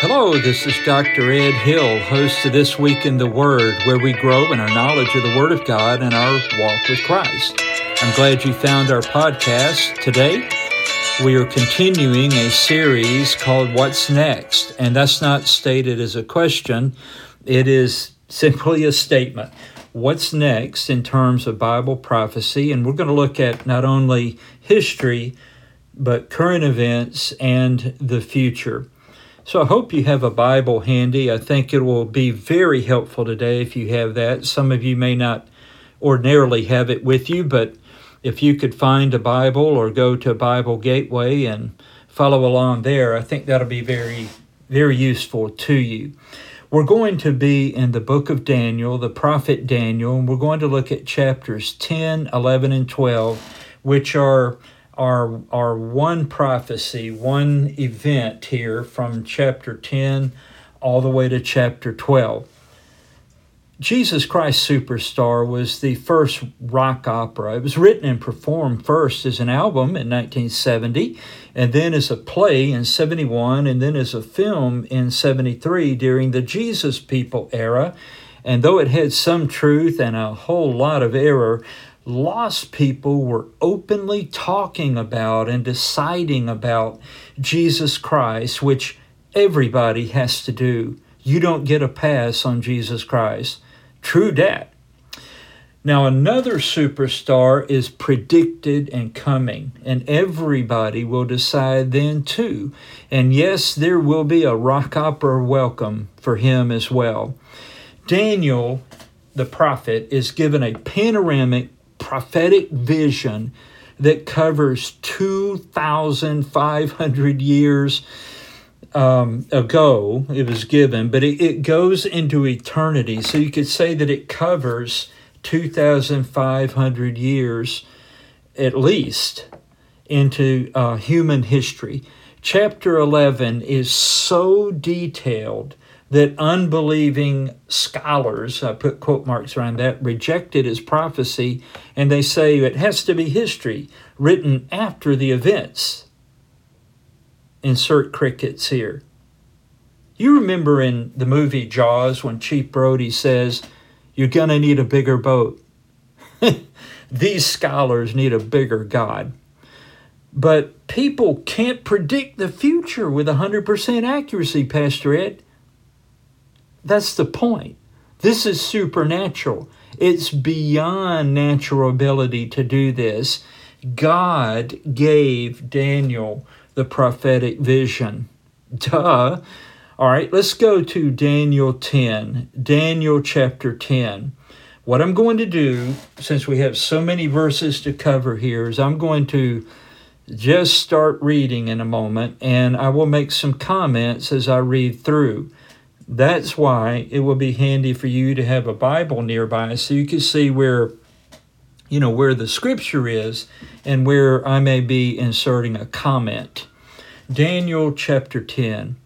Hello, this is Dr. Ed Hill, host of This Week in the Word, where we grow in our knowledge of the Word of God and our walk with Christ. I'm glad you found our podcast today. We are continuing a series called What's Next, and that's not stated as a question, it is simply a statement. What's next in terms of Bible prophecy? And we're going to look at not only history, but current events and the future. So I hope you have a Bible handy. I think it will be very helpful today if you have that. Some of you may not ordinarily have it with you, but if you could find a Bible or go to Bible Gateway and follow along there, I think that'll be very, very useful to you. We're going to be in the book of Daniel, the prophet Daniel, and we're going to look at chapters 10, 11, and 12, which are our, our one prophecy, one event here from chapter 10 all the way to chapter 12. Jesus Christ Superstar was the first rock opera. It was written and performed first as an album in 1970, and then as a play in 71, and then as a film in 73 during the Jesus People era. And though it had some truth and a whole lot of error, lost people were openly talking about and deciding about Jesus Christ, which everybody has to do. You don't get a pass on Jesus Christ. True that. Now, another superstar is predicted and coming, and everybody will decide then too. And yes, there will be a rock opera welcome for him as well. Daniel, the prophet, is given a panoramic prophetic vision that covers 2,500 years um, ago. It was given, but it, it goes into eternity. So you could say that it covers 2,500 years at least into uh, human history. Chapter 11 is so detailed that unbelieving scholars, I put quote marks around that, rejected his prophecy, and they say it has to be history written after the events. Insert crickets here. You remember in the movie Jaws when Chief Brody says, You're going to need a bigger boat. These scholars need a bigger God. But people can't predict the future with 100% accuracy, Pastor Ed. That's the point. This is supernatural. It's beyond natural ability to do this. God gave Daniel the prophetic vision. Duh. All right, let's go to Daniel 10. Daniel chapter 10. What I'm going to do, since we have so many verses to cover here, is I'm going to just start reading in a moment and I will make some comments as I read through. That's why it will be handy for you to have a Bible nearby so you can see where you know where the scripture is and where I may be inserting a comment. Daniel chapter 10.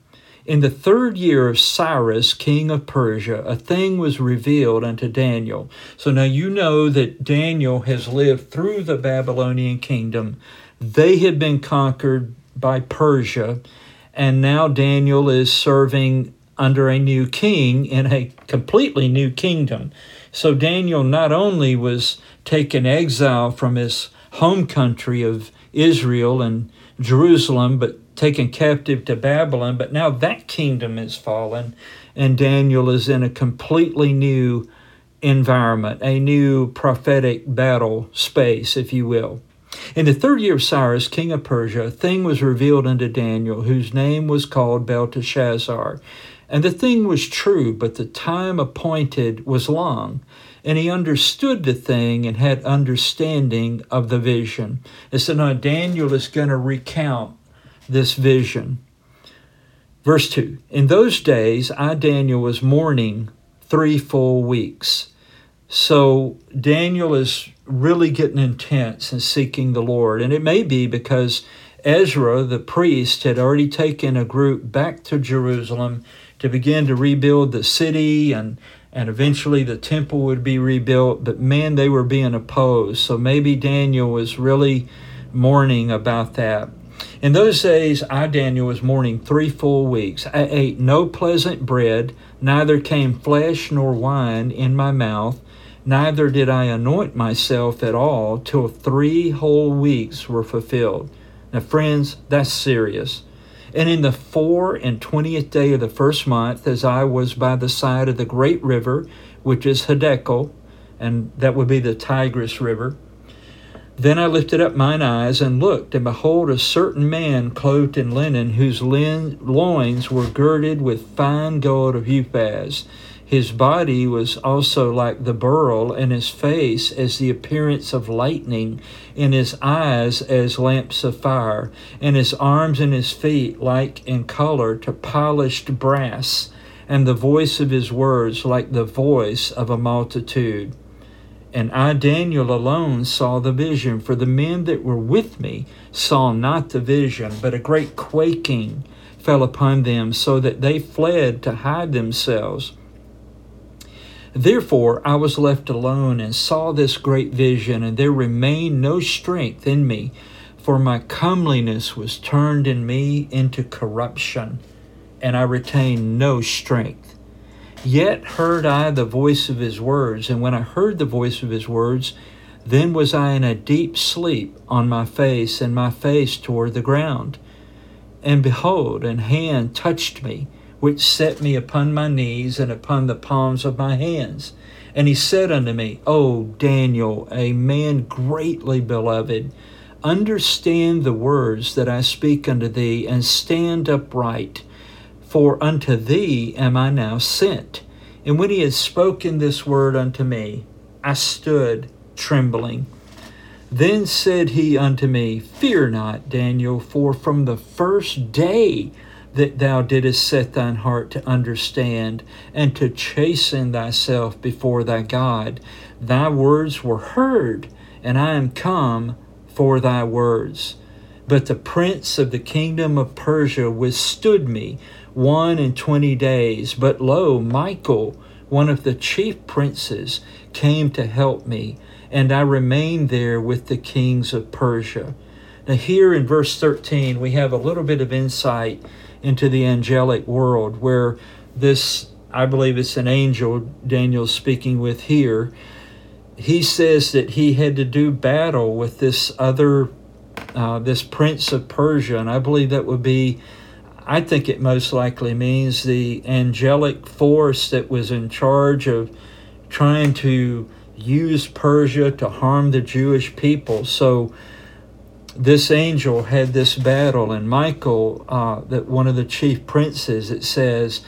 In the third year of Cyrus, king of Persia, a thing was revealed unto Daniel. So now you know that Daniel has lived through the Babylonian kingdom. They had been conquered by Persia, and now Daniel is serving under a new king in a completely new kingdom. So Daniel not only was taken exile from his home country of Israel and Jerusalem, but taken captive to Babylon, but now that kingdom is fallen, and Daniel is in a completely new environment, a new prophetic battle space, if you will. In the third year of Cyrus, king of Persia, a thing was revealed unto Daniel, whose name was called Belteshazzar. And the thing was true, but the time appointed was long. And he understood the thing and had understanding of the vision. And so now Daniel is going to recount this vision. Verse 2 In those days, I, Daniel, was mourning three full weeks. So Daniel is really getting intense and seeking the Lord. And it may be because Ezra, the priest, had already taken a group back to Jerusalem to begin to rebuild the city and and eventually the temple would be rebuilt but man they were being opposed so maybe Daniel was really mourning about that In those days, I, Daniel, was mourning three full weeks. I ate no pleasant bread, neither came flesh nor wine in my mouth, neither did I anoint myself at all till three whole weeks were fulfilled. Now, friends, that's serious. And in the four and twentieth day of the first month, as I was by the side of the great river, which is Hiddekel, and that would be the Tigris River, then I lifted up mine eyes and looked, and behold, a certain man clothed in linen, whose loins were girded with fine gold of Uphaz. His body was also like the beryl, and his face as the appearance of lightning, and his eyes as lamps of fire, and his arms and his feet like in color to polished brass, and the voice of his words like the voice of a multitude. And I, Daniel, alone saw the vision, for the men that were with me saw not the vision, but a great quaking fell upon them, so that they fled to hide themselves. Therefore I was left alone and saw this great vision, and there remained no strength in me, for my comeliness was turned in me into corruption, and I retained no strength. Yet heard I the voice of his words, and when I heard the voice of his words, then was I in a deep sleep on my face, and my face toward the ground. And behold, an hand touched me, which set me upon my knees and upon the palms of my hands. And he said unto me, O Daniel, a man greatly beloved, understand the words that I speak unto thee, and stand upright for unto thee am I now sent. And when he had spoken this word unto me, I stood trembling. Then said he unto me, Fear not, Daniel, for from the first day that thou didst set thine heart to understand and to chasten thyself before thy God, thy words were heard, and I am come for thy words. But the prince of the kingdom of Persia withstood me one and twenty days. But lo, Michael, one of the chief princes, came to help me, and I remained there with the kings of Persia. Now, here in verse 13, we have a little bit of insight into the angelic world where this, I believe it's an angel Daniel's speaking with here. He says that he had to do battle with this other, uh, this prince of Persia, and I believe that would be I think it most likely means the angelic force that was in charge of trying to use Persia to harm the Jewish people. So this angel had this battle, and Michael, uh, that one of the chief princes, it says,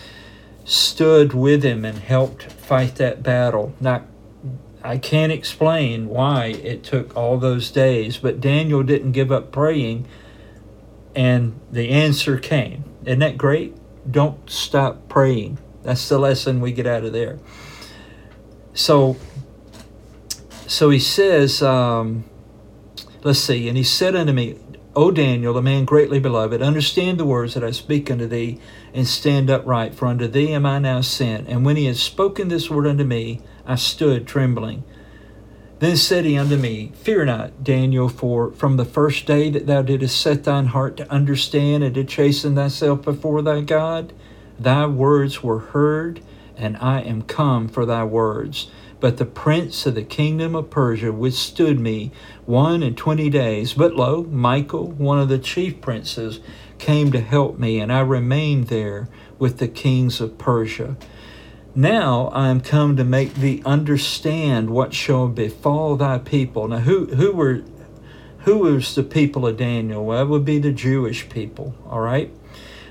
stood with him and helped fight that battle. Now, I can't explain why it took all those days, but Daniel didn't give up praying and the answer came. Isn't that great? Don't stop praying. That's the lesson we get out of there. So, so he says, um, let's see, and he said unto me, O Daniel, a man greatly beloved, understand the words that I speak unto thee, and stand upright, for unto thee am I now sent. And when he had spoken this word unto me, I stood trembling. Then said he unto me, Fear not, Daniel, for from the first day that thou didst set thine heart to understand and to chasten thyself before thy God, thy words were heard, and I am come for thy words. But the prince of the kingdom of Persia withstood me one and twenty days. But lo, Michael, one of the chief princes, came to help me, and I remained there with the kings of Persia. Now I am come to make thee understand what shall befall thy people. Now who who were who was the people of Daniel? Well, that would be the Jewish people, all right?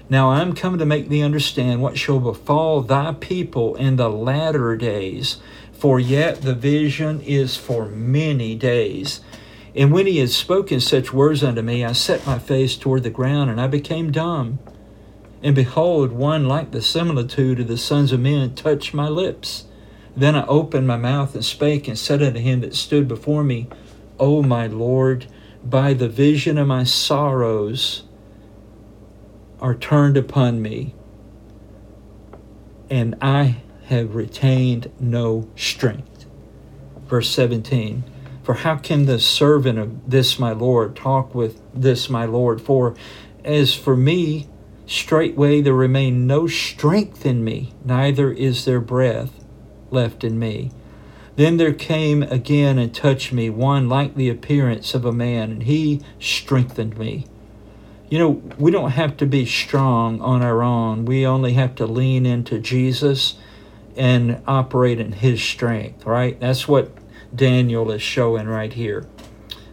Now I am come to make thee understand what shall befall thy people in the latter days, for yet the vision is for many days. And when he had spoken such words unto me, I set my face toward the ground, and I became dumb. And behold, one like the similitude of the sons of men touched my lips. Then I opened my mouth and spake and said unto him that stood before me, O my Lord, by the vision of my sorrows are turned upon me, and I have retained no strength. Verse 17 For how can the servant of this my Lord talk with this my Lord? For as for me, straightway there remain no strength in me, neither is there breath left in me. Then there came again and touched me one like the appearance of a man, and he strengthened me. You know, we don't have to be strong on our own. We only have to lean into Jesus and operate in his strength, right? That's what Daniel is showing right here.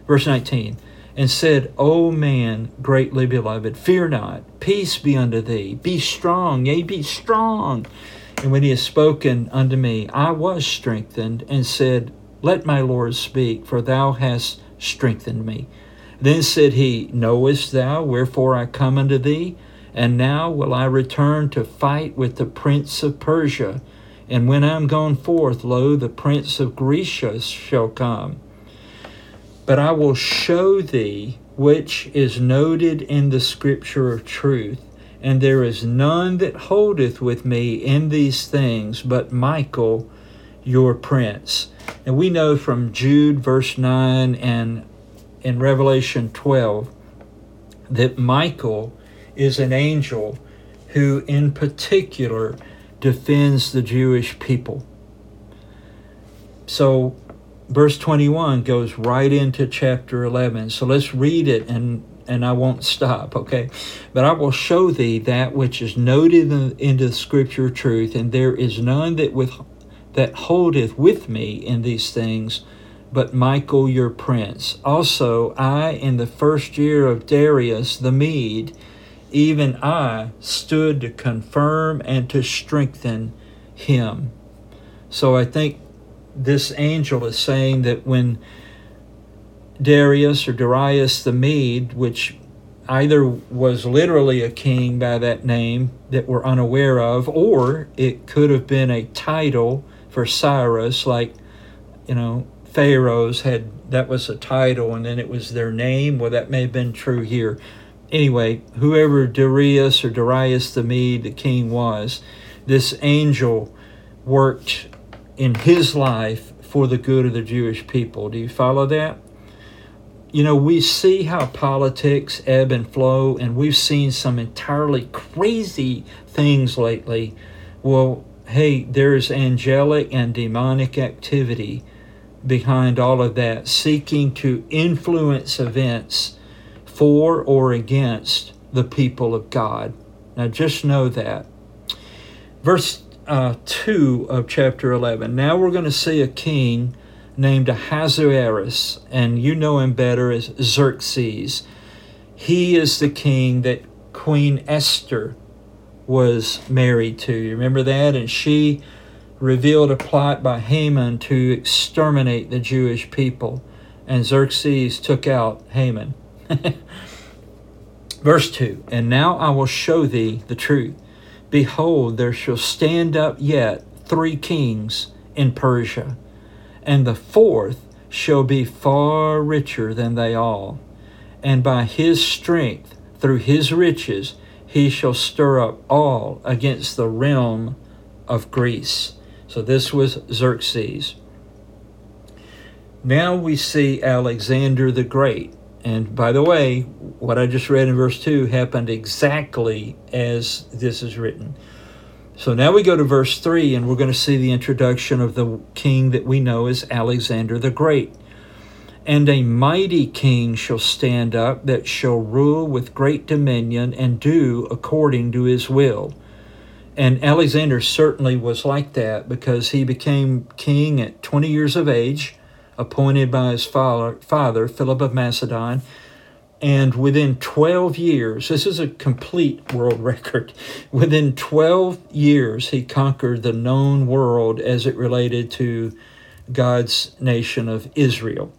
Verse 19 and said, O man, greatly beloved, fear not, peace be unto thee, be strong, yea, be strong. And when he had spoken unto me, I was strengthened, and said, Let my Lord speak, for thou hast strengthened me. Then said he, Knowest thou wherefore I come unto thee? And now will I return to fight with the prince of Persia. And when I am gone forth, lo, the prince of Grecia shall come. But I will show thee which is noted in the scripture of truth and there is none that holdeth with me in these things but Michael, your prince. And we know from Jude, verse 9, and in Revelation 12, that Michael is an angel who, in particular, defends the Jewish people. So, verse 21 goes right into chapter 11. So let's read it and and I won't stop, okay? But I will show thee that which is noted in, in the scripture truth, and there is none that with that holdeth with me in these things, but Michael your prince. Also, I in the first year of Darius the Mede, even I stood to confirm and to strengthen him. So I think this angel is saying that when Darius or Darius the Mede, which either was literally a king by that name that we're unaware of, or it could have been a title for Cyrus, like, you know, Pharaohs had that was a title and then it was their name. Well, that may have been true here. Anyway, whoever Darius or Darius the Mede, the king, was, this angel worked in his life for the good of the Jewish people. Do you follow that? you know, we see how politics ebb and flow, and we've seen some entirely crazy things lately. Well, hey, there's angelic and demonic activity behind all of that, seeking to influence events for or against the people of God. Now, just know that. Verse uh, 2 of chapter 11. Now we're going to see a king named Ahasuerus, and you know him better as Xerxes. He is the king that Queen Esther was married to. You remember that? And she revealed a plot by Haman to exterminate the Jewish people, and Xerxes took out Haman. Verse 2 And now I will show thee the truth. Behold, there shall stand up yet three kings in Persia and the fourth shall be far richer than they all. And by his strength, through his riches, he shall stir up all against the realm of Greece. So this was Xerxes. Now we see Alexander the Great. And by the way, what I just read in verse 2 happened exactly as this is written. So now we go to verse 3, and we're going to see the introduction of the king that we know as Alexander the Great. And a mighty king shall stand up that shall rule with great dominion and do according to his will. And Alexander certainly was like that because he became king at 20 years of age, appointed by his father, father Philip of Macedon and within 12 years, this is a complete world record. Within 12 years, he conquered the known world as it related to God's nation of Israel.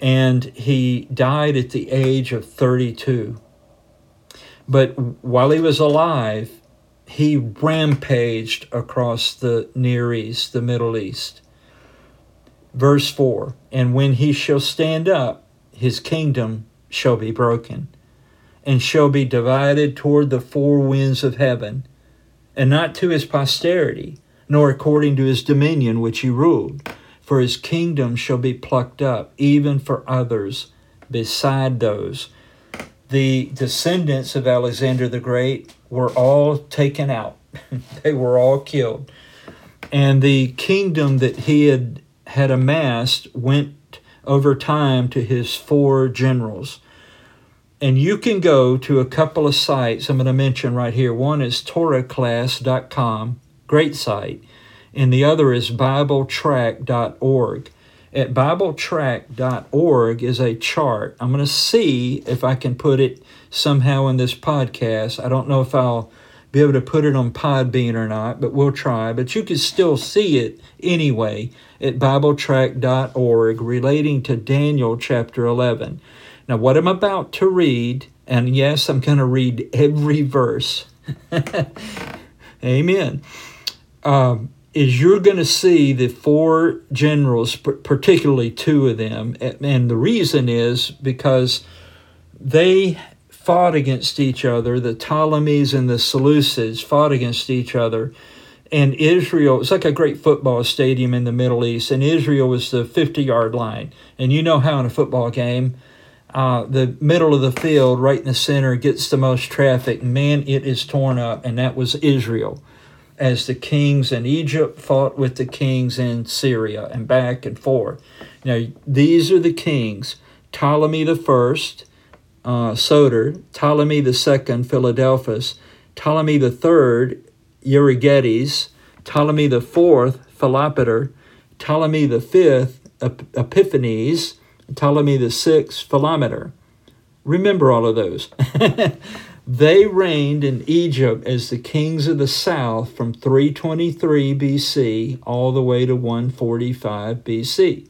And he died at the age of 32. But while he was alive, he rampaged across the Near East, the Middle East. Verse 4 And when he shall stand up, his kingdom shall be broken, and shall be divided toward the four winds of heaven, and not to his posterity, nor according to his dominion which he ruled. for his kingdom shall be plucked up, even for others beside those. The descendants of Alexander the Great were all taken out, they were all killed. And the kingdom that he had, had amassed went over time to his four generals. And you can go to a couple of sites I'm going to mention right here. One is torahclass.com, great site, and the other is bibletrack.org. At bibletrack.org is a chart. I'm going to see if I can put it somehow in this podcast. I don't know if I'll be able to put it on Podbean or not, but we'll try. But you can still see it anyway at bibletrack.org relating to Daniel chapter 11. Now, what I'm about to read, and yes, I'm going to read every verse. Amen. Um, is you're going to see the four generals, particularly two of them, and the reason is because they fought against each other. The Ptolemies and the Seleucids fought against each other, and Israel. It's like a great football stadium in the Middle East, and Israel was the 50 yard line. And you know how in a football game, uh, the middle of the field, right in the center, gets the most traffic. Man, it is torn up, and that was Israel. As the kings in Egypt fought with the kings in Syria and back and forth. Now, these are the kings Ptolemy the first, uh, Soter, Ptolemy second, Philadelphus, Ptolemy third, Euergetes, Ptolemy fourth, Philopator, Ptolemy fifth, Epiphanes, Ptolemy the sixth, Philometor. Remember all of those. they reigned in Egypt as the kings of the south from 323 BC all the way to 145 BC.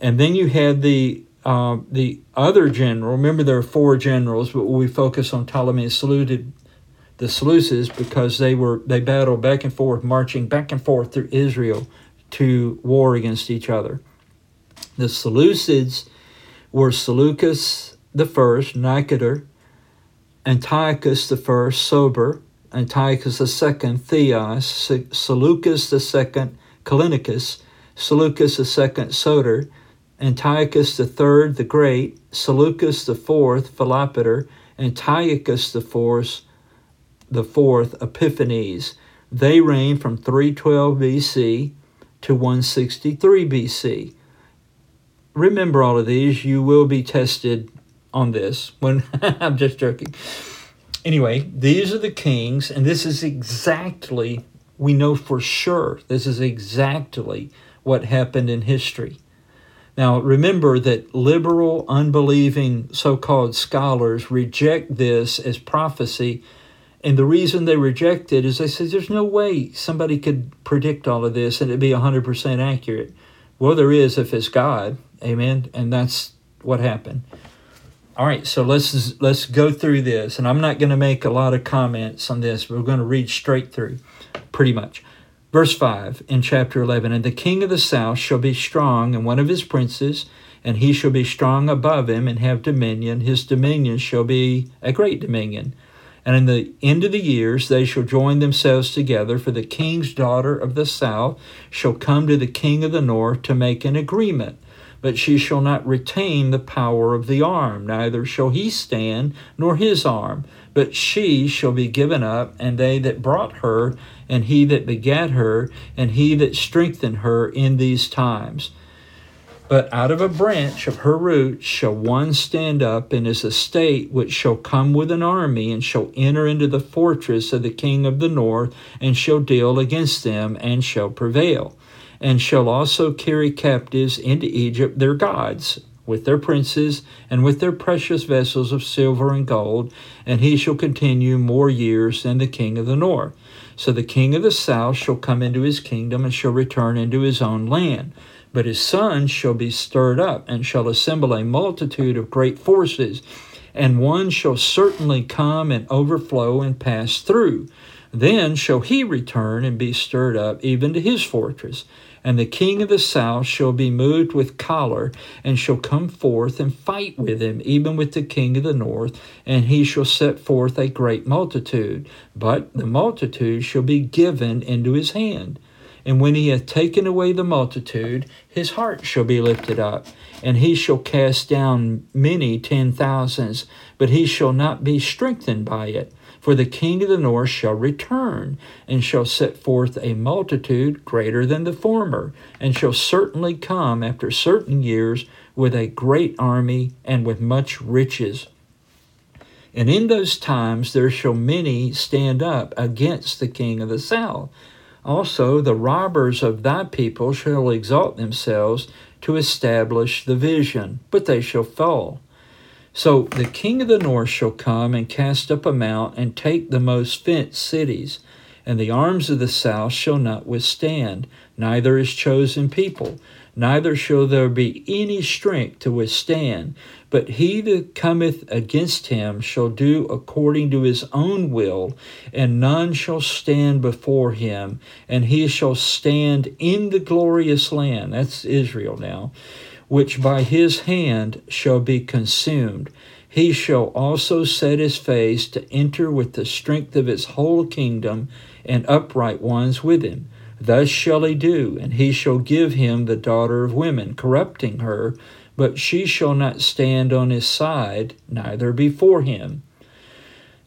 And then you had the uh, the other general. Remember, there are four generals, but we focus on Ptolemy Seleucid, the Seleucids because they were they battled back and forth, marching back and forth through Israel to war against each other. The Seleucids were Seleucus the first, Nicator, Antiochus the first, Soter, Antiochus the second, Theos, Seleucus the second, Callinicus, Seleucus the second, Soter, Antiochus third, the Great, Seleucus fourth, Philopator, Antiochus the fourth, the fourth, Epiphanes. They reigned from 312 BC to 163 BC remember all of these. You will be tested on this. When I'm just joking. Anyway, these are the kings, and this is exactly we know for sure. This is exactly what happened in history. Now, remember that liberal, unbelieving so called scholars reject this as prophecy. And the reason they reject it is they say there's no way somebody could predict all of this and it'd be 100% accurate. Well, there is if it's God. Amen. And that's what happened. All right, so let's let's go through this, and I'm not going to make a lot of comments on this. We're going to read straight through, pretty much. Verse five in chapter eleven, and the king of the south shall be strong, and one of his princes, and he shall be strong above him, and have dominion. His dominion shall be a great dominion. And in the end of the years they shall join themselves together, for the king's daughter of the south shall come to the king of the north to make an agreement but she shall not retain the power of the arm, neither shall he stand, nor his arm, but she shall be given up, and they that brought her, and he that begat her, and he that strengthened her in these times. But out of a branch of her root shall one stand up in his estate, which shall come with an army, and shall enter into the fortress of the king of the north, and shall deal against them, and shall prevail and shall also carry captives into Egypt their gods, with their princes, and with their precious vessels of silver and gold, and he shall continue more years than the king of the north. So the king of the south shall come into his kingdom, and shall return into his own land. But his sons shall be stirred up, and shall assemble a multitude of great forces, and one shall certainly come and overflow and pass through. Then shall he return and be stirred up even to his fortress and the king of the south shall be moved with choler, and shall come forth and fight with him, even with the king of the north, and he shall set forth a great multitude. But the multitude shall be given into his hand. And when he hath taken away the multitude, his heart shall be lifted up, and he shall cast down many ten thousands, but he shall not be strengthened by it. For the king of the north shall return, and shall set forth a multitude greater than the former, and shall certainly come after certain years with a great army and with much riches. And in those times there shall many stand up against the king of the south. Also, the robbers of thy people shall exalt themselves to establish the vision, but they shall fall. So the king of the north shall come and cast up a mount and take the most fenced cities, and the arms of the south shall not withstand, neither is chosen people, neither shall there be any strength to withstand. But he that cometh against him shall do according to his own will, and none shall stand before him, and he shall stand in the glorious land. That's Israel now which by his hand shall be consumed. He shall also set his face to enter with the strength of his whole kingdom and upright ones with him. Thus shall he do, and he shall give him the daughter of women, corrupting her, but she shall not stand on his side, neither before him.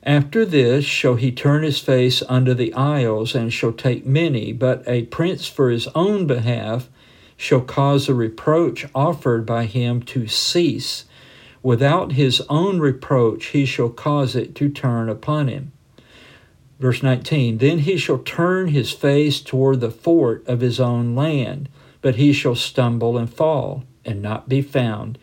After this shall he turn his face unto the isles, and shall take many, but a prince for his own behalf shall cause a reproach offered by him to cease. Without his own reproach, he shall cause it to turn upon him. Verse 19 Then he shall turn his face toward the fort of his own land, but he shall stumble and fall, and not be found.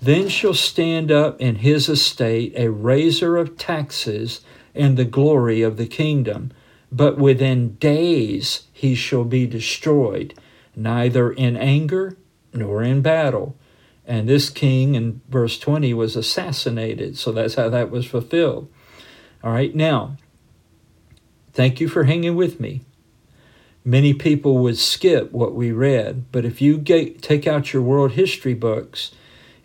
Then shall stand up in his estate a raiser of taxes and the glory of the kingdom. But within days he shall be destroyed, neither in anger nor in battle. And this king in verse 20 was assassinated, so that's how that was fulfilled. All right, now, Thank you for hanging with me. Many people would skip what we read, but if you get, take out your world history books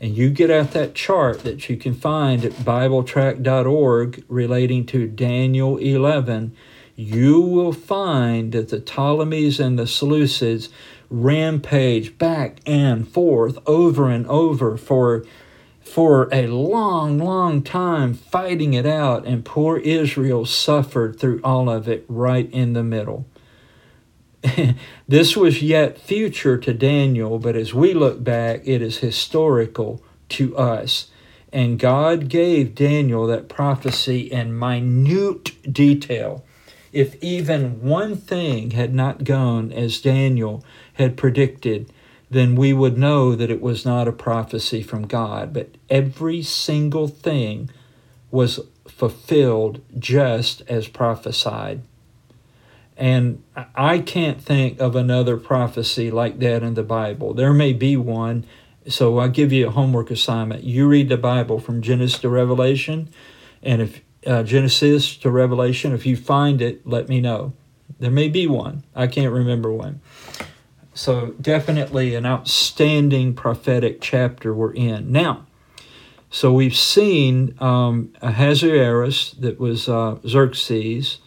and you get out that chart that you can find at BibleTrack.org relating to Daniel 11, you will find that the Ptolemies and the Seleucids rampage back and forth over and over for for a long, long time fighting it out, and poor Israel suffered through all of it right in the middle. this was yet future to Daniel, but as we look back, it is historical to us. And God gave Daniel that prophecy in minute detail. If even one thing had not gone as Daniel had predicted, then we would know that it was not a prophecy from God. But every single thing was fulfilled just as prophesied. And I can't think of another prophecy like that in the Bible. There may be one, so I'll give you a homework assignment. You read the Bible from Genesis to Revelation, and if uh, Genesis to Revelation, if you find it, let me know. There may be one. I can't remember one. So, definitely an outstanding prophetic chapter we're in. Now, so we've seen um, Ahasuerus that was uh, Xerxes,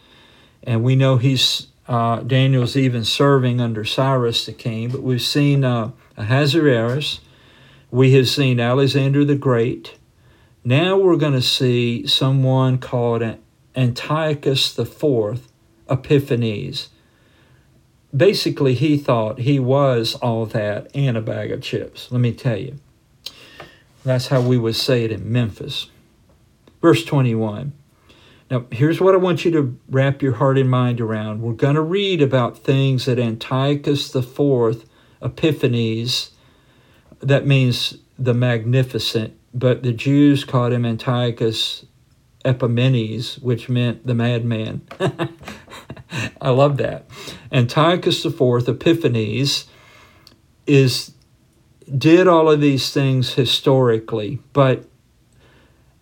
and we know he's uh, Daniel's even serving under Cyrus the king, but we've seen uh, Ahasuerus, we have seen Alexander the Great. Now we're going to see someone called Antiochus IV Epiphanes basically he thought he was all that and a bag of chips. Let me tell you. That's how we would say it in Memphis. Verse 21. Now, here's what I want you to wrap your heart and mind around. We're going to read about things that Antiochus IV Epiphanes, that means the magnificent, but the Jews called him Antiochus Epimanes, which meant the madman. I love that. Antiochus IV Epiphanes is did all of these things historically, but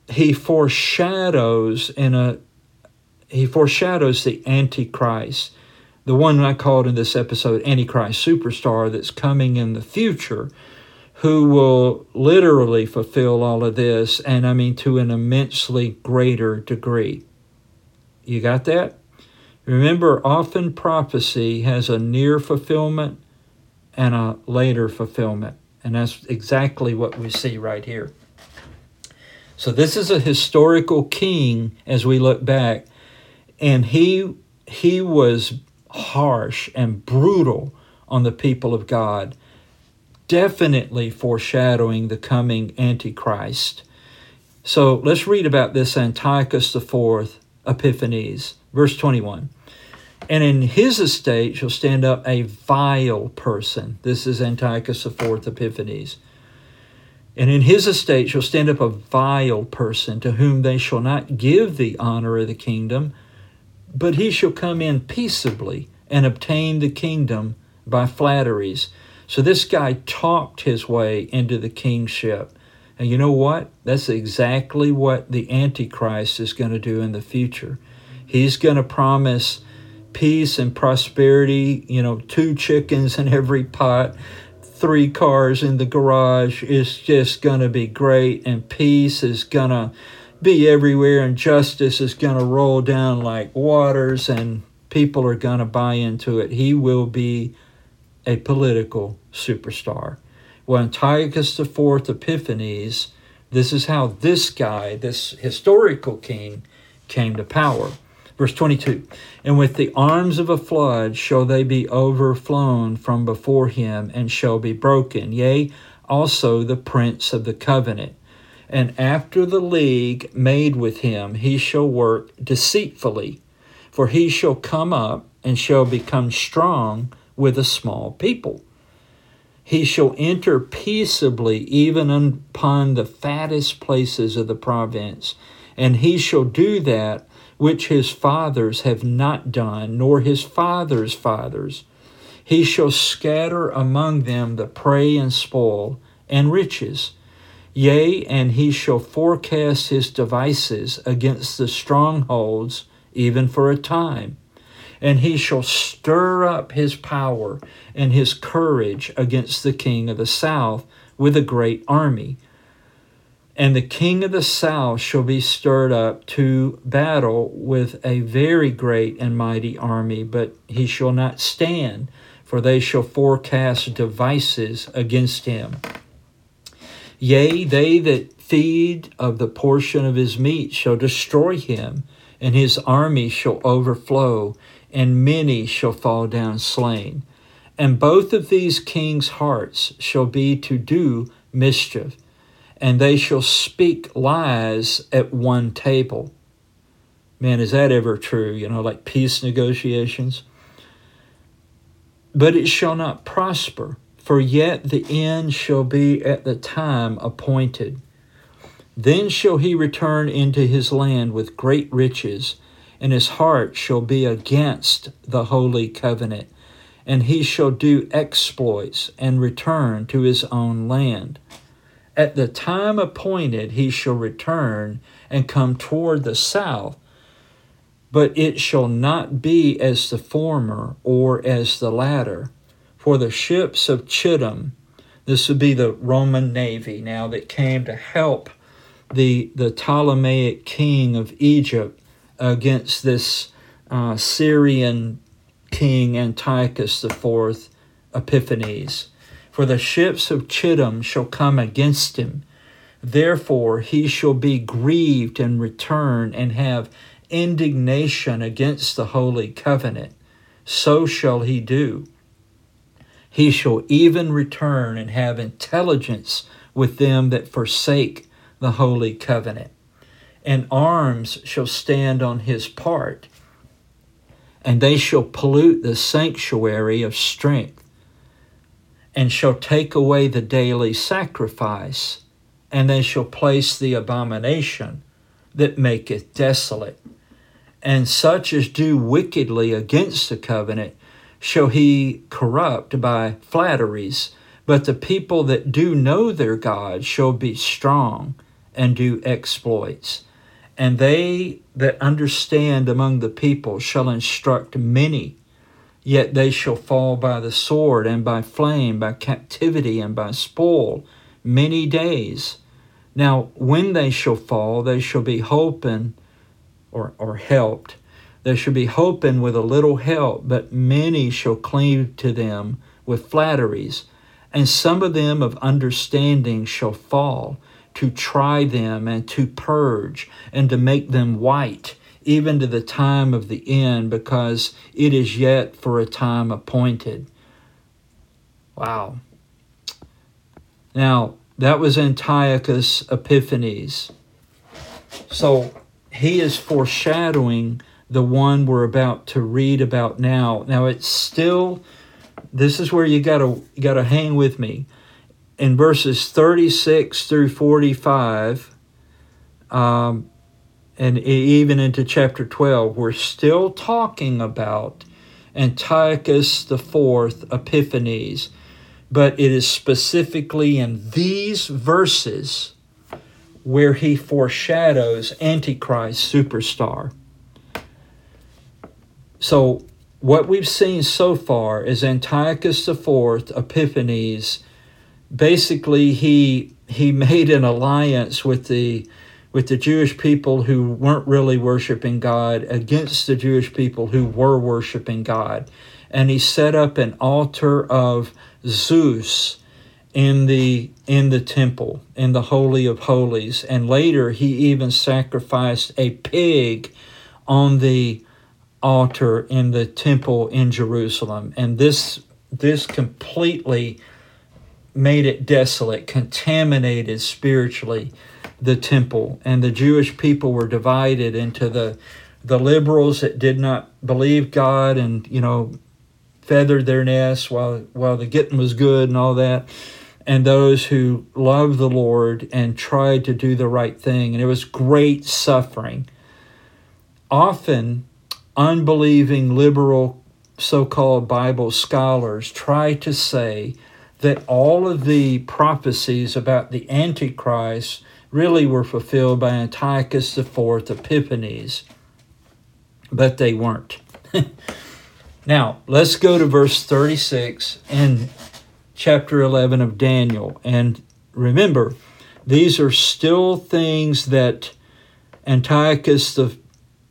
he foreshadows in a he foreshadows the Antichrist, the one I called in this episode Antichrist superstar that's coming in the future, who will literally fulfill all of this, and I mean to an immensely greater degree. You got that? Remember, often prophecy has a near fulfillment and a later fulfillment. And that's exactly what we see right here. So, this is a historical king as we look back, and he, he was harsh and brutal on the people of God, definitely foreshadowing the coming Antichrist. So, let's read about this Antiochus IV Epiphanes, verse 21. And in his estate shall stand up a vile person. This is Antiochus IV Epiphanes. And in his estate shall stand up a vile person to whom they shall not give the honor of the kingdom, but he shall come in peaceably and obtain the kingdom by flatteries. So this guy talked his way into the kingship. And you know what? That's exactly what the Antichrist is going to do in the future. He's going to promise peace and prosperity, you know, two chickens in every pot, three cars in the garage. It's just going to be great, and peace is going to be everywhere, and justice is going to roll down like waters, and people are going to buy into it. He will be a political superstar. Well, Antiochus IV Epiphanes, this is how this guy, this historical king, came to power. Verse 22 And with the arms of a flood shall they be overflown from before him, and shall be broken, yea, also the prince of the covenant. And after the league made with him, he shall work deceitfully, for he shall come up and shall become strong with a small people. He shall enter peaceably even upon the fattest places of the province, and he shall do that which his fathers have not done, nor his fathers' fathers. He shall scatter among them the prey and spoil and riches. Yea, and he shall forecast his devices against the strongholds, even for a time. And he shall stir up his power and his courage against the king of the south with a great army and the king of the south shall be stirred up to battle with a very great and mighty army, but he shall not stand, for they shall forecast devices against him. Yea, they that feed of the portion of his meat shall destroy him, and his army shall overflow, and many shall fall down slain. And both of these kings' hearts shall be to do mischief and they shall speak lies at one table. Man, is that ever true? You know, like peace negotiations? But it shall not prosper, for yet the end shall be at the time appointed. Then shall he return into his land with great riches, and his heart shall be against the holy covenant, and he shall do exploits and return to his own land. At the time appointed, he shall return and come toward the south, but it shall not be as the former or as the latter. For the ships of Chittim, this would be the Roman navy now that came to help the, the Ptolemaic king of Egypt against this uh, Syrian king Antiochus IV Epiphanes. For the ships of Chittim shall come against him. Therefore he shall be grieved and return and have indignation against the holy covenant. So shall he do. He shall even return and have intelligence with them that forsake the holy covenant. And arms shall stand on his part, and they shall pollute the sanctuary of strength and shall take away the daily sacrifice, and they shall place the abomination that maketh desolate. And such as do wickedly against the covenant shall he corrupt by flatteries. But the people that do know their God shall be strong and do exploits. And they that understand among the people shall instruct many. Yet they shall fall by the sword and by flame, by captivity and by spoil, many days. Now, when they shall fall, they shall be hoping or, or helped. There shall be hoping with a little help, but many shall cleave to them with flatteries, and some of them of understanding shall fall to try them and to purge and to make them white, even to the time of the end, because it is yet for a time appointed. Wow. Now, that was Antiochus Epiphanes. So he is foreshadowing the one we're about to read about now. Now it's still this is where you gotta gotta hang with me. In verses 36 through 45, um, and even into chapter 12, we're still talking about Antiochus the Fourth Epiphanes, but it is specifically in these verses where he foreshadows Antichrist superstar. So, what we've seen so far is Antiochus the Fourth Epiphanes. Basically, he he made an alliance with the with the Jewish people who weren't really worshiping God against the Jewish people who were worshiping God, and he set up an altar of Zeus in the in the temple in the holy of holies and later he even sacrificed a pig on the altar in the temple in Jerusalem. And this this completely made it desolate, contaminated spiritually the temple. And the Jewish people were divided into the the liberals that did not believe God and, you know, feathered their nests while while the getting was good and all that. And those who loved the Lord and tried to do the right thing. And it was great suffering. Often unbelieving liberal so called Bible scholars try to say that all of the prophecies about the Antichrist really were fulfilled by Antiochus IV Epiphanes, but they weren't. now, let's go to verse 36 in chapter 11 of Daniel. And remember, these are still things that Antiochus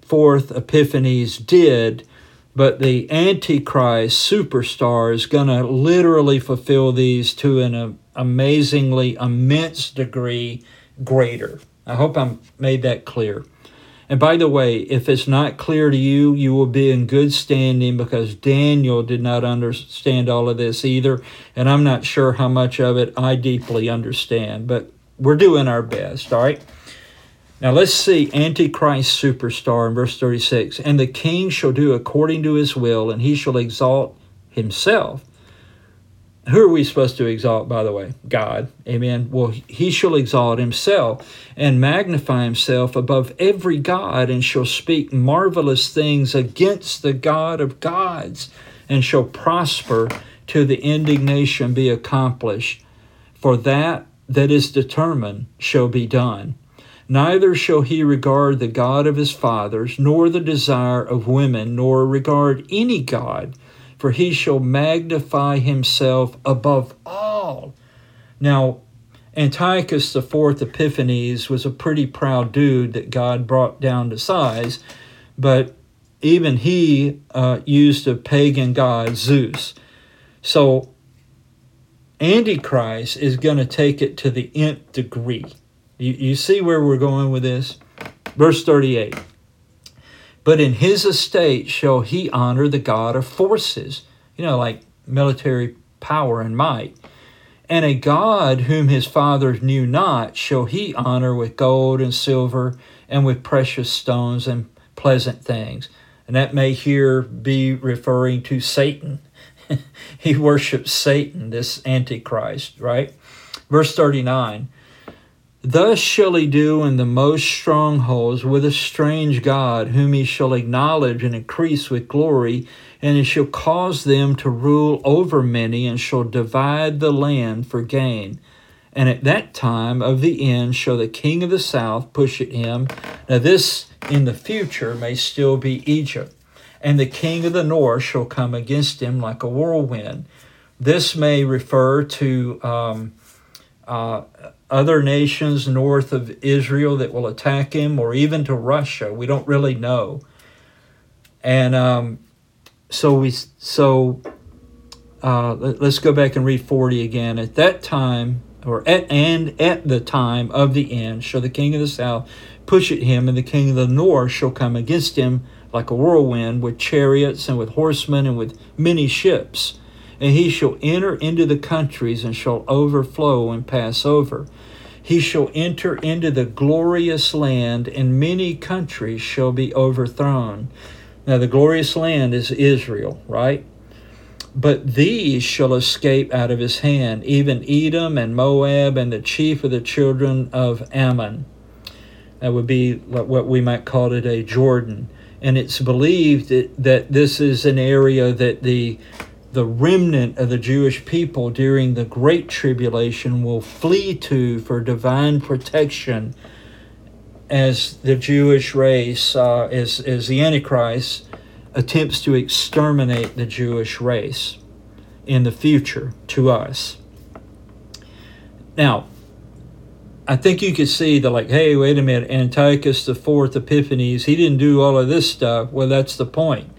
fourth Epiphanes did, but the Antichrist superstar is going to literally fulfill these to an uh, amazingly immense degree greater. I hope I made that clear. And by the way, if it's not clear to you, you will be in good standing because Daniel did not understand all of this either. And I'm not sure how much of it I deeply understand, but we're doing our best, all right? Now let's see Antichrist superstar in verse 36. And the king shall do according to his will, and he shall exalt himself. Who are we supposed to exalt, by the way? God. Amen. Well, he shall exalt himself and magnify himself above every God, and shall speak marvelous things against the God of gods, and shall prosper till the indignation be accomplished. For that that is determined shall be done. Neither shall he regard the God of his fathers, nor the desire of women, nor regard any God, for he shall magnify himself above all. Now, Antiochus IV Epiphanes was a pretty proud dude that God brought down to size, but even he uh, used a pagan god, Zeus. So, Antichrist is going to take it to the nth degree. You, you see where we're going with this? Verse 38 But in his estate shall he honor the God of forces, you know, like military power and might. And a God whom his fathers knew not shall he honor with gold and silver and with precious stones and pleasant things. And that may here be referring to Satan. he worships Satan, this Antichrist, right? Verse 39 Thus shall he do in the most strongholds with a strange God, whom he shall acknowledge and increase with glory, and he shall cause them to rule over many, and shall divide the land for gain. And at that time of the end shall the king of the south push at him. Now, this in the future may still be Egypt. And the king of the north shall come against him like a whirlwind. This may refer to um, uh, other nations north of Israel that will attack him, or even to Russia. We don't really know. And um, so we so uh, let, us go back and read 40 again. At that time, or at and at the time of the end, shall the king of the south push at him, and the king of the north shall come against him like a whirlwind, with chariots and with horsemen and with many ships. And he shall enter into the countries and shall overflow and pass over. He shall enter into the glorious land, and many countries shall be overthrown. Now, the glorious land is Israel, right? But these shall escape out of his hand, even Edom and Moab and the chief of the children of Ammon. That would be what we might call today Jordan. And it's believed that, that this is an area that the the remnant of the Jewish people during the Great Tribulation will flee to for divine protection as the Jewish race, uh, as, as the Antichrist attempts to exterminate the Jewish race in the future to us. Now, I think you could see the like, hey, wait a minute, Antiochus the Fourth Epiphanes, he didn't do all of this stuff. Well, that's the point.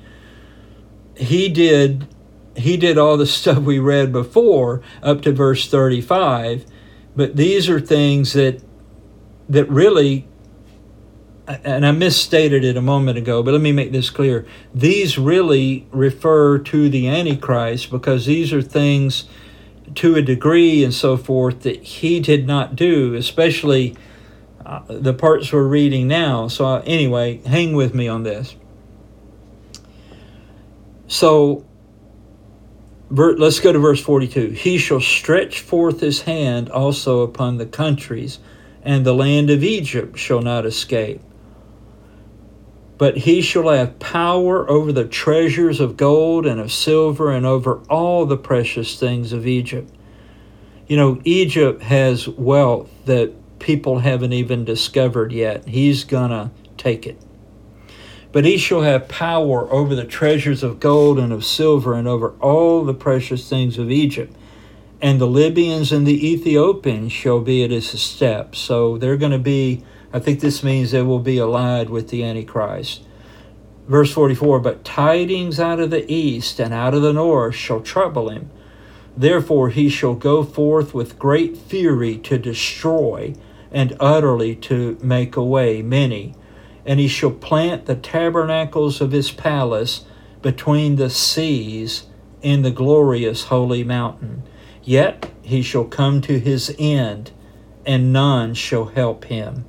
He did he did all the stuff we read before up to verse 35, but these are things that that really and I misstated it a moment ago, but let me make this clear. These really refer to the Antichrist because these are things to a degree and so forth that he did not do, especially uh, the parts we're reading now. So, uh, anyway, hang with me on this. So, let's go to verse 42. He shall stretch forth his hand also upon the countries, and the land of Egypt shall not escape but he shall have power over the treasures of gold and of silver and over all the precious things of Egypt. You know, Egypt has wealth that people haven't even discovered yet. He's going to take it. But he shall have power over the treasures of gold and of silver and over all the precious things of Egypt. And the Libyans and the Ethiopians shall be at his steps. So they're going to be I think this means they will be allied with the Antichrist. Verse 44 But tidings out of the east and out of the north shall trouble him. Therefore he shall go forth with great fury to destroy and utterly to make away many. And he shall plant the tabernacles of his palace between the seas in the glorious holy mountain. Yet he shall come to his end, and none shall help him.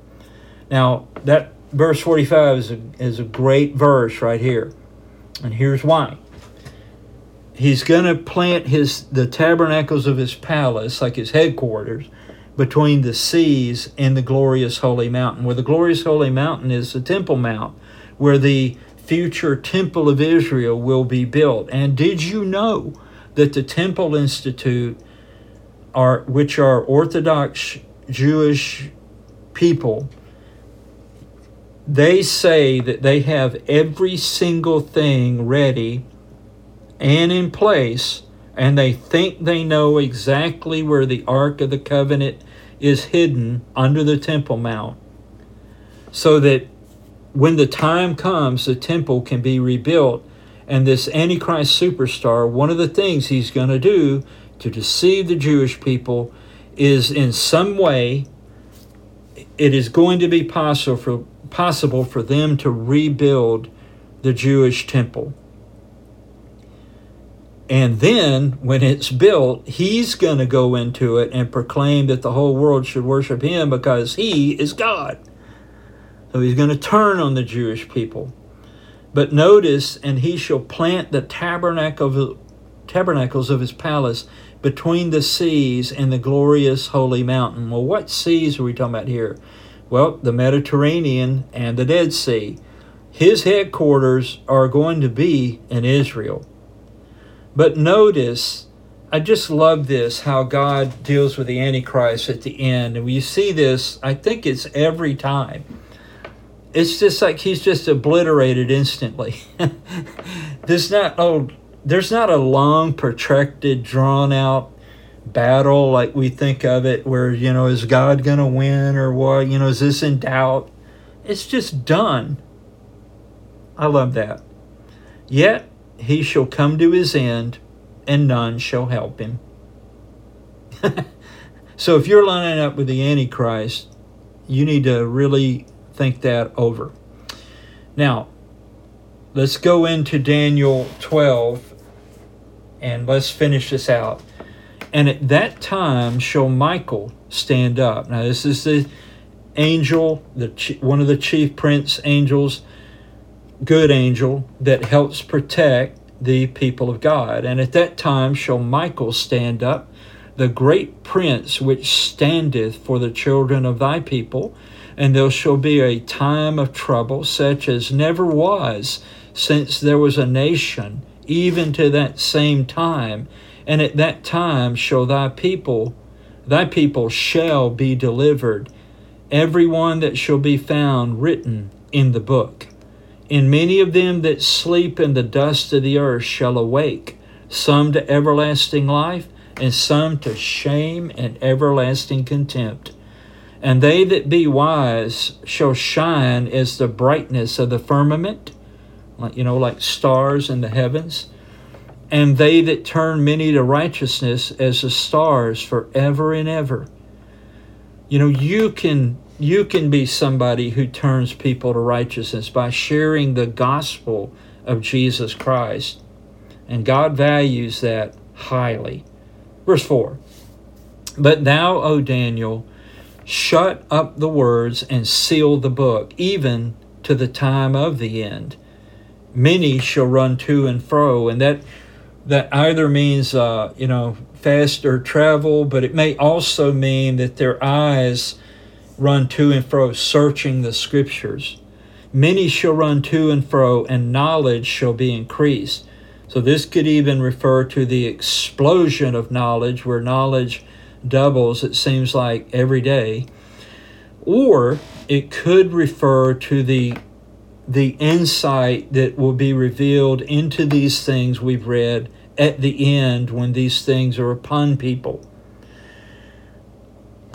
Now, that verse 45 is a, is a great verse right here. And here's why. He's going to plant his the tabernacles of his palace, like his headquarters, between the seas and the glorious holy mountain. Where the glorious holy mountain is the Temple Mount, where the future temple of Israel will be built. And did you know that the Temple Institute are which are Orthodox Jewish people they say that they have every single thing ready and in place, and they think they know exactly where the Ark of the Covenant is hidden under the Temple Mount, so that when the time comes, the temple can be rebuilt. And this Antichrist superstar, one of the things he's going to do to deceive the Jewish people is in some way, it is going to be possible for possible for them to rebuild the Jewish temple. And then, when it's built, he's going to go into it and proclaim that the whole world should worship him because he is God. So he's going to turn on the Jewish people. But notice, and he shall plant the tabernacle tabernacles of his palace between the seas and the glorious holy mountain. Well, what seas are we talking about here? Well, the Mediterranean and the Dead Sea. His headquarters are going to be in Israel. But notice, I just love this how God deals with the Antichrist at the end. And we see this, I think it's every time. It's just like he's just obliterated instantly. there's not oh there's not a long, protracted, drawn out battle like we think of it where you know is god to win or what you know is this in doubt it's just done i love that Yet he shall come to his end, and none shall help him. so if you're lining up with the Antichrist, you need to really think that over. Now, let's go into Daniel 12 and let's finish this out. And at that time shall Michael stand up. Now, this is the angel, the one of the chief prince angels, good angel that helps protect the people of God. And at that time shall Michael stand up, the great prince which standeth for the children of thy people, and there shall be a time of trouble such as never was since there was a nation, even to that same time. And at that time shall thy people, thy people shall be delivered, every one that shall be found written in the book. And many of them that sleep in the dust of the earth shall awake, some to everlasting life, and some to shame and everlasting contempt. And they that be wise shall shine as the brightness of the firmament, like you know, like stars in the heavens. And they that turn many to righteousness as the stars forever and ever. You know, you can you can be somebody who turns people to righteousness by sharing the gospel of Jesus Christ. And God values that highly. Verse 4 But thou, O Daniel, shut up the words and seal the book, even to the time of the end. Many shall run to and fro, and that that either means uh, you know faster travel, but it may also mean that their eyes run to and fro, searching the scriptures. Many shall run to and fro, and knowledge shall be increased. So, this could even refer to the explosion of knowledge, where knowledge doubles, it seems like, every day. Or it could refer to the, the insight that will be revealed into these things we've read at the end when these things are upon people.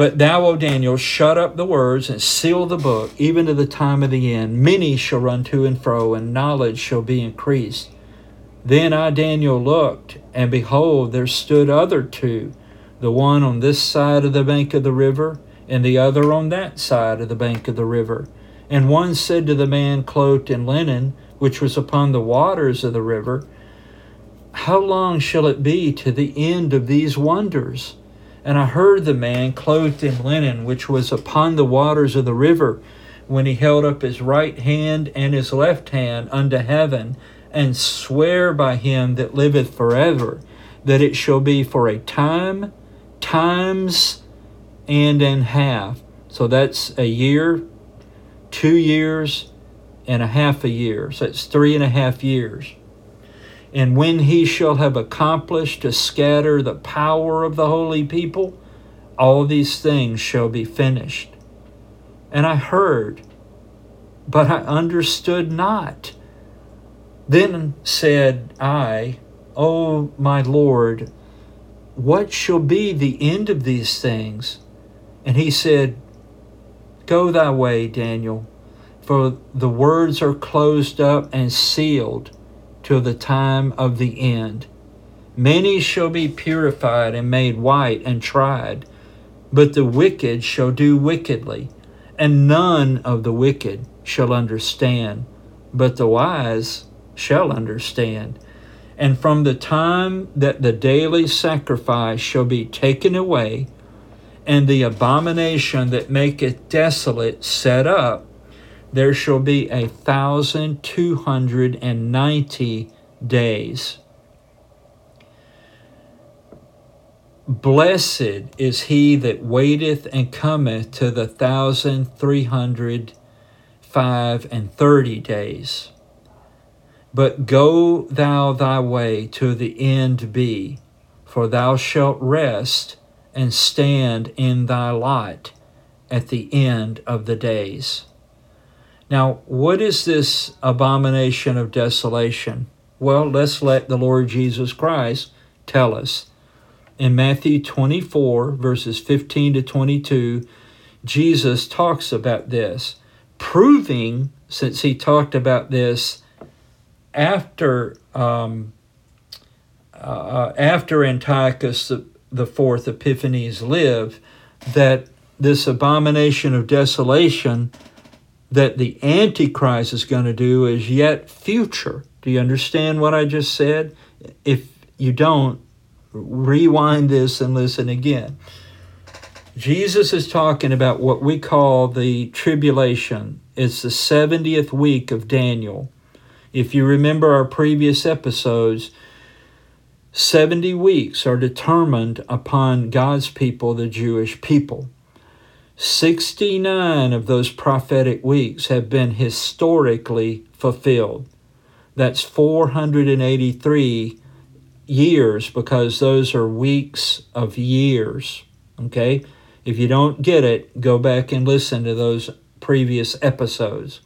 But thou, O Daniel, shut up the words and seal the book, even to the time of the end. Many shall run to and fro, and knowledge shall be increased. Then I, Daniel, looked, and behold, there stood other two, the one on this side of the bank of the river, and the other on that side of the bank of the river. And one said to the man clothed in linen, which was upon the waters of the river, How long shall it be to the end of these wonders? And I heard the man clothed in linen, which was upon the waters of the river, when he held up his right hand and his left hand unto heaven, and swear by him that liveth forever, that it shall be for a time, times, and an half. So that's a year, two years, and a half a year. So it's three and a half years. And when he shall have accomplished to scatter the power of the holy people, all these things shall be finished. And I heard, but I understood not. Then said I, O my Lord, what shall be the end of these things? And he said, Go thy way, Daniel, for the words are closed up and sealed till the time of the end. Many shall be purified and made white and tried, but the wicked shall do wickedly, and none of the wicked shall understand, but the wise shall understand. And from the time that the daily sacrifice shall be taken away, and the abomination that maketh desolate set up, there shall be a thousand two hundred and ninety days. Blessed is he that waiteth and cometh to the thousand three hundred five and thirty days. But go thou thy way to the end be, for thou shalt rest and stand in thy lot at the end of the days. Now, what is this abomination of desolation? Well, let's let the Lord Jesus Christ tell us. In Matthew 24, verses 15 to 22, Jesus talks about this, proving, since he talked about this after um, uh, after Antiochus the, the fourth Epiphanes lived, that this abomination of desolation that the Antichrist is going to do is yet future. Do you understand what I just said? If you don't, rewind this and listen again. Jesus is talking about what we call the tribulation. It's the 70th week of Daniel. If you remember our previous episodes, 70 weeks are determined upon God's people, the Jewish people. 69 of those prophetic weeks have been historically fulfilled. That's 483 years because those are weeks of years. Okay? If you don't get it, go back and listen to those previous episodes.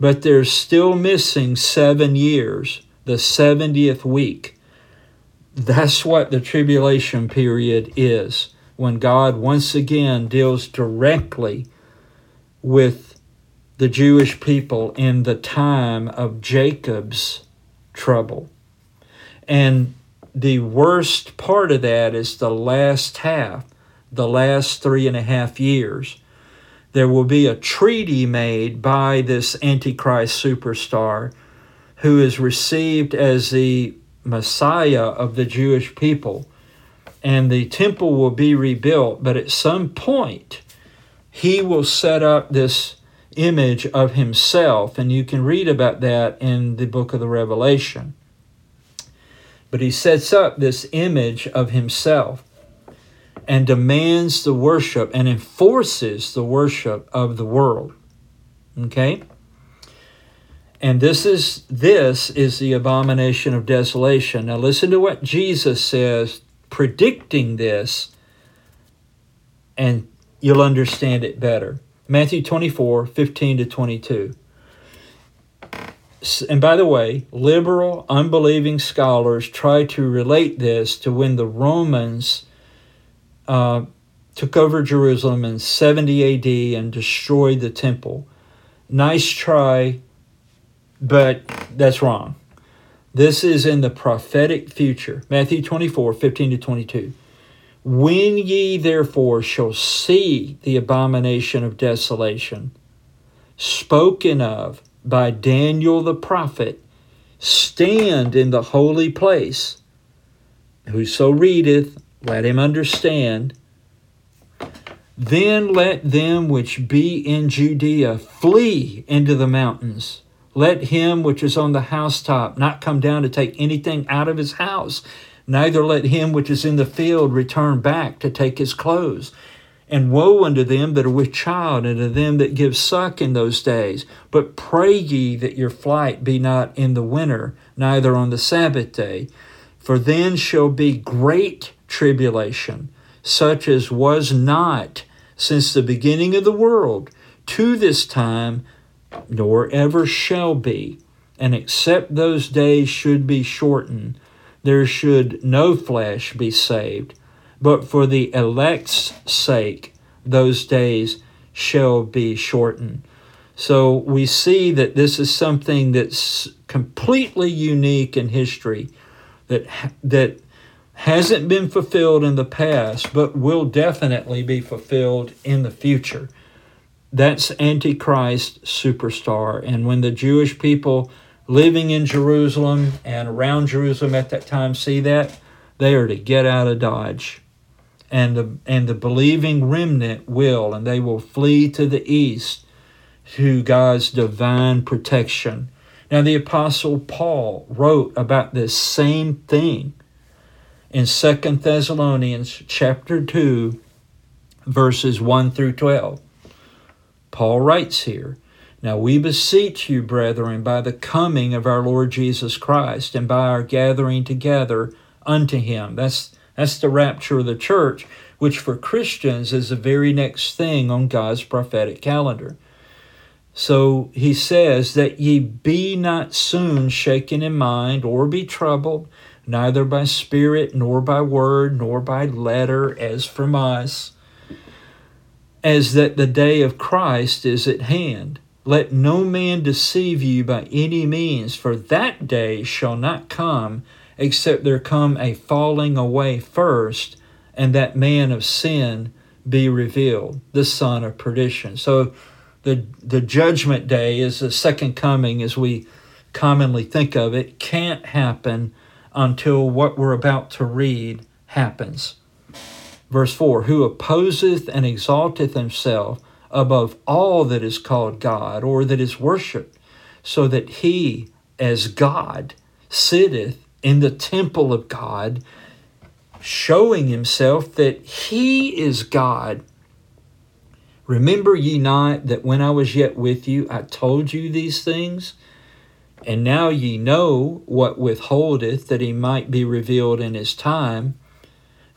But there's still missing seven years, the 70th week. That's what the tribulation period is when God once again deals directly with the Jewish people in the time of Jacob's trouble. And the worst part of that is the last half, the last three and a half years. There will be a treaty made by this Antichrist superstar who is received as the Messiah of the Jewish people and the temple will be rebuilt. But at some point, he will set up this image of himself, and you can read about that in the book of the Revelation. But he sets up this image of himself and demands the worship and enforces the worship of the world. Okay? And this is this is the abomination of desolation. Now listen to what Jesus says predicting this, and you'll understand it better. Matthew 24, 15 to 22. And by the way, liberal, unbelieving scholars try to relate this to when the Romans uh, took over Jerusalem in 70 AD and destroyed the temple. Nice try, but that's wrong. This is in the prophetic future. Matthew 24, 15 to 22. When ye therefore shall see the abomination of desolation, spoken of by Daniel the prophet, stand in the holy place. Whoso readeth, let him understand. Then let them which be in Judea flee into the mountains. Let him which is on the housetop not come down to take anything out of his house, neither let him which is in the field return back to take his clothes. And woe unto them that are with child, and to them that give suck in those days. But pray ye that your flight be not in the winter, neither on the Sabbath day. For then shall be great tribulation, such as was not since the beginning of the world to this time nor ever shall be. And except those days should be shortened, there should no flesh be saved. But for the elect's sake, those days shall be shortened. So we see that this is something that's completely unique in history that that hasn't been fulfilled in the past but will definitely be fulfilled in the future. That's Antichrist superstar. And when the Jewish people living in Jerusalem and around Jerusalem at that time see that, they are to get out of Dodge. And the, and the believing remnant will, and they will flee to the east to God's divine protection. Now, the Apostle Paul wrote about this same thing in Second Thessalonians chapter 2, verses 1 through 12. Paul writes here, Now we beseech you, brethren, by the coming of our Lord Jesus Christ and by our gathering together unto him. That's, that's the rapture of the church, which for Christians is the very next thing on God's prophetic calendar. So he says that ye be not soon shaken in mind or be troubled, neither by spirit, nor by word, nor by letter, as from us as that the day of Christ is at hand. Let no man deceive you by any means, for that day shall not come except there come a falling away first, and that man of sin be revealed, the son of perdition. So the the judgment day is the second coming as we commonly think of it, can't happen until what we're about to read happens. Verse 4 Who opposeth and exalteth himself above all that is called God or that is worshipped, so that he, as God, sitteth in the temple of God, showing himself that he is God. Remember ye not that when I was yet with you, I told you these things? And now ye know what withholdeth that he might be revealed in his time.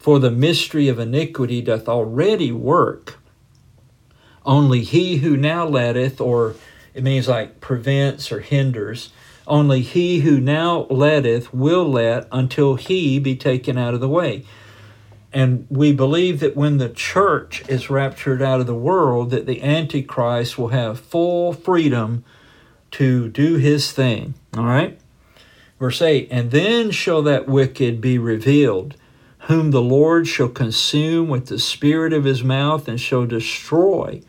For the mystery of iniquity doth already work. Only he who now letteth, or it means like prevents or hinders, only he who now letteth will let until he be taken out of the way. And we believe that when the church is raptured out of the world, that the Antichrist will have full freedom to do his thing. All right? Verse 8 And then shall that wicked be revealed, whom the Lord shall consume with the spirit of his mouth and shall destroy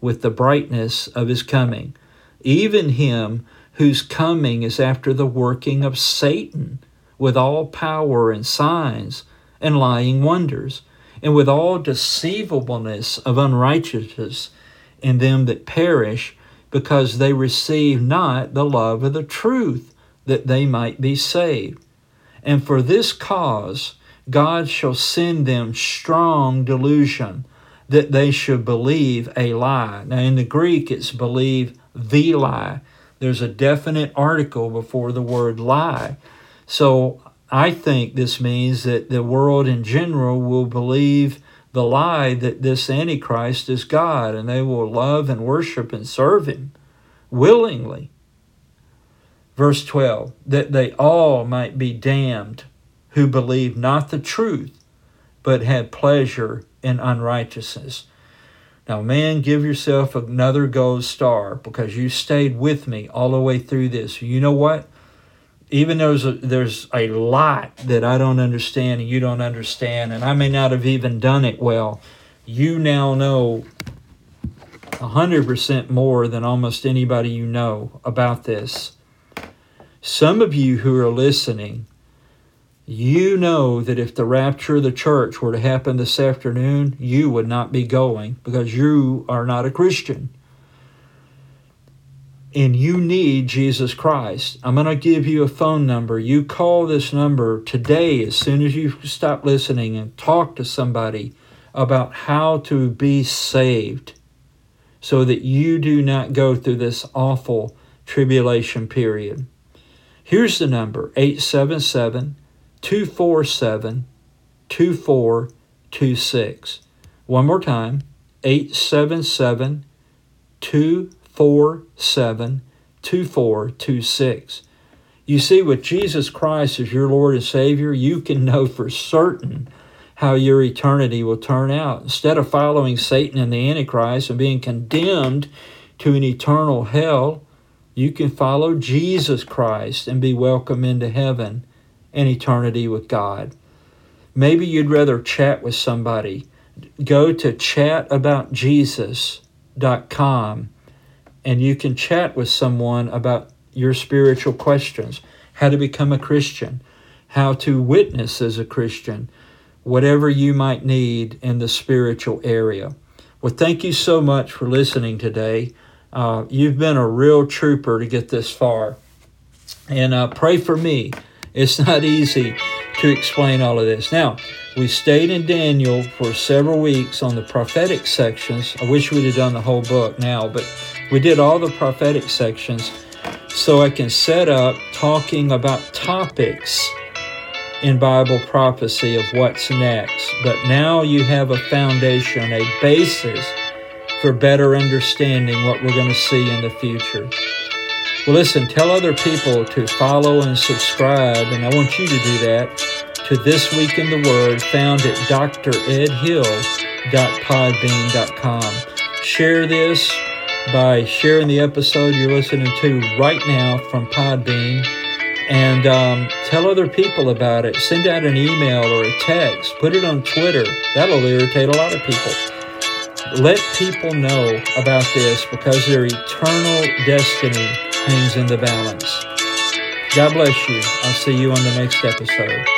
with the brightness of his coming, even him whose coming is after the working of Satan with all power and signs and lying wonders, and with all deceivableness of unrighteousness in them that perish because they receive not the love of the truth, that they might be saved. And for this cause God shall send them strong delusion, that they should believe a lie. Now, in the Greek, it's believe the lie. There's a definite article before the word lie. So I think this means that the world in general will believe the lie that this Antichrist is God and they will love and worship and serve him willingly. Verse 12, that they all might be damned who believe not the truth, but had pleasure in unrighteousness. Now, man, give yourself another gold star because you stayed with me all the way through this. You know what? even though there's a, there's a lot that I don't understand and you don't understand, and I may not have even done it well, you now know 100% more than almost anybody you know about this. Some of you who are listening, you know that if the rapture of the church were to happen this afternoon, you would not be going because you are not a Christian and you need Jesus Christ, I'm going to give you a phone number. You call this number today as soon as you stop listening and talk to somebody about how to be saved so that you do not go through this awful tribulation period. Here's the number 877 247 2426. One more time 877 247 47 2426. You see, with Jesus Christ as your Lord and Savior, you can know for certain how your eternity will turn out. Instead of following Satan and the Antichrist and being condemned to an eternal hell, you can follow Jesus Christ and be welcome into heaven and eternity with God. Maybe you'd rather chat with somebody. Go to chataboutjesus.com and you can chat with someone about your spiritual questions how to become a Christian, how to witness as a Christian, whatever you might need in the spiritual area. Well, thank you so much for listening today. Uh, you've been a real trooper to get this far. And uh, pray for me. It's not easy to explain all of this. Now, we stayed in Daniel for several weeks on the prophetic sections. I wish we'd have done the whole book now, but we did all the prophetic sections so I can set up talking about topics in Bible prophecy of what's next. But now you have a foundation, a basis for better understanding what we're going to see in the future. Well, listen, tell other people to follow and subscribe, and I want you to do that to This Week in the Word found at dredhill.podbean.com. Share this by sharing the episode you're listening to right now from Podbean and um, tell other people about it. Send out an email or a text. Put it on Twitter. That'll irritate a lot of people. Let people know about this because their eternal destiny hangs in the balance. God bless you. I'll see you on the next episode.